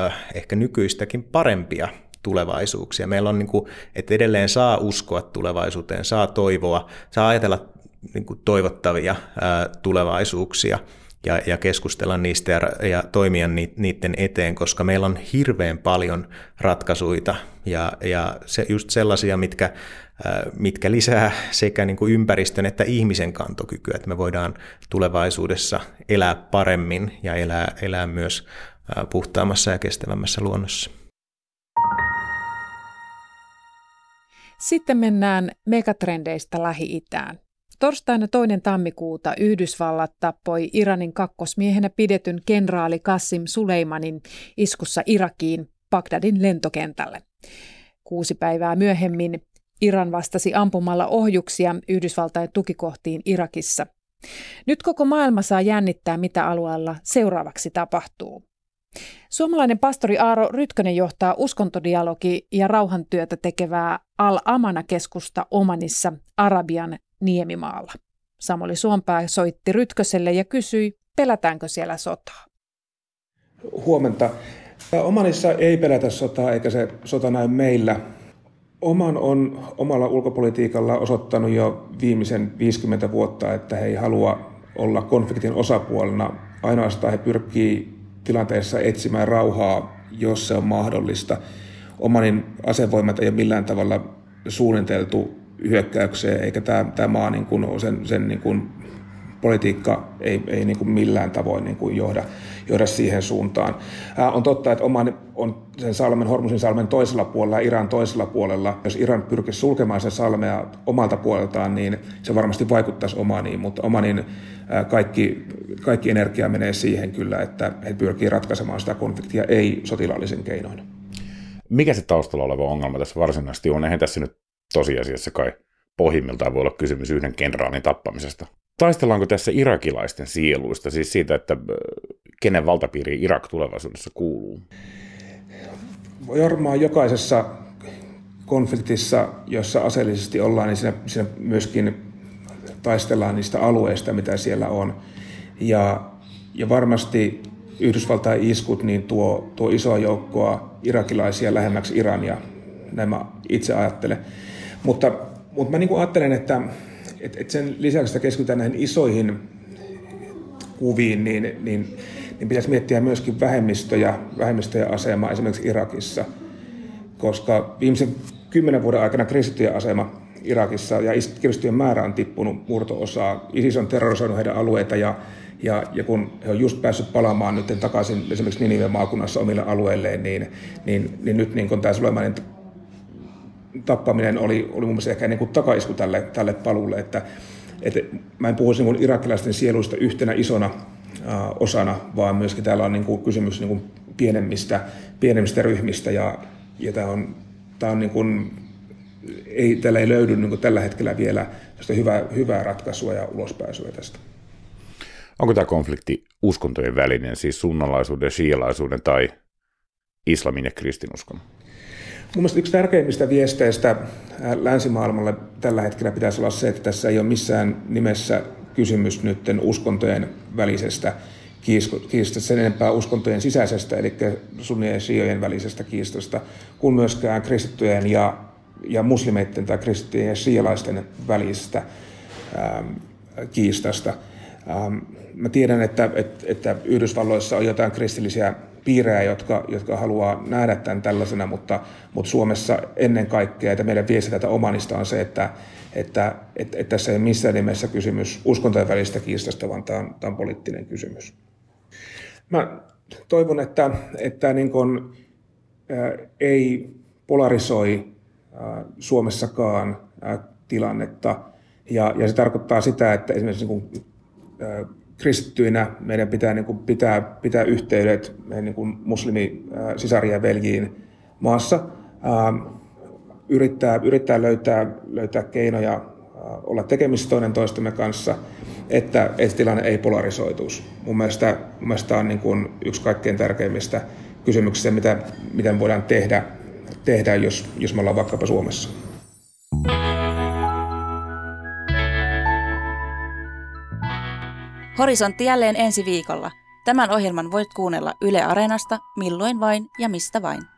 äh, ehkä nykyistäkin parempia tulevaisuuksia. Meillä on, niin kuin, että edelleen saa uskoa tulevaisuuteen, saa toivoa, saa ajatella niin kuin toivottavia ää, tulevaisuuksia ja, ja keskustella niistä ja, ja toimia ni, niiden eteen, koska meillä on hirveän paljon ratkaisuja ja, ja se, just sellaisia, mitkä, ää, mitkä lisää sekä niin kuin ympäristön että ihmisen kantokykyä, että me voidaan tulevaisuudessa elää paremmin ja elää, elää myös ää, puhtaammassa ja kestävämmässä luonnossa. Sitten mennään megatrendeistä Lähi-Itään. Torstaina toinen tammikuuta Yhdysvallat tappoi Iranin kakkosmiehenä pidetyn kenraali Kassim Suleimanin iskussa Irakiin Bagdadin lentokentälle. Kuusi päivää myöhemmin Iran vastasi ampumalla ohjuksia Yhdysvaltain tukikohtiin Irakissa. Nyt koko maailma saa jännittää, mitä alueella seuraavaksi tapahtuu. Suomalainen pastori Aaro Rytkönen johtaa uskontodialogi- ja rauhantyötä tekevää Al-Amana-keskusta Omanissa Arabian niemimaalla. Samuli Suompää soitti Rytköselle ja kysyi, pelätäänkö siellä sotaa. Huomenta. Omanissa ei pelätä sotaa eikä se sota näy meillä. Oman on omalla ulkopolitiikalla osoittanut jo viimeisen 50 vuotta, että he ei halua olla konfliktin osapuolena. Ainoastaan he pyrkii tilanteessa etsimään rauhaa, jos se on mahdollista. Omanin asevoimat ei ole millään tavalla suunniteltu hyökkäykseen, eikä tämä, tämä maa niin kuin, sen, sen niin kuin politiikka ei, ei niin kuin millään tavoin niin kuin johda, johda siihen suuntaan. Ää, on totta, että Oman on sen salmen, Hormusin salmen toisella puolella Iran toisella puolella. Jos Iran pyrkisi sulkemaan sen salmea omalta puoleltaan, niin se varmasti vaikuttaisi Omaniin, mutta Omanin ää, kaikki, kaikki energia menee siihen kyllä, että he pyrkii ratkaisemaan sitä konfliktia ei sotilaallisen keinoin. Mikä se taustalla oleva ongelma tässä varsinaisesti on? Eihän tässä nyt tosiasiassa kai pohjimmiltaan voi olla kysymys yhden kenraalin tappamisesta. Taistellaanko tässä irakilaisten sieluista, siis siitä, että kenen valtapiiriin Irak tulevaisuudessa kuuluu? Varmaan jokaisessa konfliktissa, jossa aseellisesti ollaan, niin siinä, siinä myöskin taistellaan niistä alueista, mitä siellä on. Ja, ja varmasti Yhdysvaltain iskut niin tuo, tuo isoa joukkoa irakilaisia lähemmäksi Irania. Näin mä itse ajattelen. Mutta, mutta mä niin ajattelen, että, että, sen lisäksi, että keskitytään näihin isoihin kuviin, niin, niin, niin pitäisi miettiä myöskin vähemmistöjä, vähemmistöjen asemaa esimerkiksi Irakissa. Koska viimeisen kymmenen vuoden aikana kristittyjen asema Irakissa ja kristittyjen määrä on tippunut murto-osaa. ISIS on terrorisoinut heidän alueita ja, ja, ja kun he on just päässyt palaamaan nyt takaisin esimerkiksi Ninive maakunnassa omille alueilleen, niin, niin, niin nyt niin kun tämä Sulemanin tappaminen oli, oli mun mielestä ehkä niin kuin takaisku tälle, tälle paluulle, että, että mä en puhuisi niin irakilaisten sieluista yhtenä isona äh, osana, vaan myöskin täällä on niin kuin kysymys niin kuin pienemmistä, pienemmistä ryhmistä ja, ja tämä on, tämä on niin kuin, ei, täällä ei löydy niin tällä hetkellä vielä hyvää, hyvää ratkaisua ja ulospääsyä tästä. Onko tämä konflikti uskontojen välinen, siis sunnalaisuuden, shialaisuuden tai islamin ja kristinuskon? Mun mielestä yksi tärkeimmistä viesteistä länsimaailmalle tällä hetkellä pitäisi olla se, että tässä ei ole missään nimessä kysymys nytten uskontojen välisestä kiistasta, sen enempää uskontojen sisäisestä, eli sunnien ja shiojen välisestä kiistasta, kuin myöskään kristittyjen ja, ja muslimeiden tai kristittyjen ja shialaisten välisestä ähm, kiistasta. Ähm, mä tiedän, että, että, että Yhdysvalloissa on jotain kristillisiä piirejä, jotka, jotka haluaa nähdä tämän tällaisena, mutta, mutta Suomessa ennen kaikkea, että meidän viesti tätä omanista on se, että, että, että, että tässä ei missään nimessä kysymys uskontojen välistä kiistasta, vaan tämä on, tämä on poliittinen kysymys. Mä toivon, että, että niin kun, ää, ei polarisoi ää, Suomessakaan ää, tilannetta, ja, ja se tarkoittaa sitä, että esimerkiksi niin kun, kristittyinä meidän pitää niin kuin pitää, pitää yhteydet meidän niin kuin muslimi sisaria ja veljiin maassa, yrittää, yrittää löytää, löytää keinoja olla tekemisissä toinen toistemme kanssa, että, että tilanne ei polarisoituisi. Mun mielestä, mun mielestä on niin kuin yksi kaikkein tärkeimmistä kysymyksistä, mitä, mitä voidaan tehdä, tehdä jos, jos me ollaan vaikkapa Suomessa. Horisontti jälleen ensi viikolla. Tämän ohjelman voit kuunnella Yle Areenasta milloin vain ja mistä vain.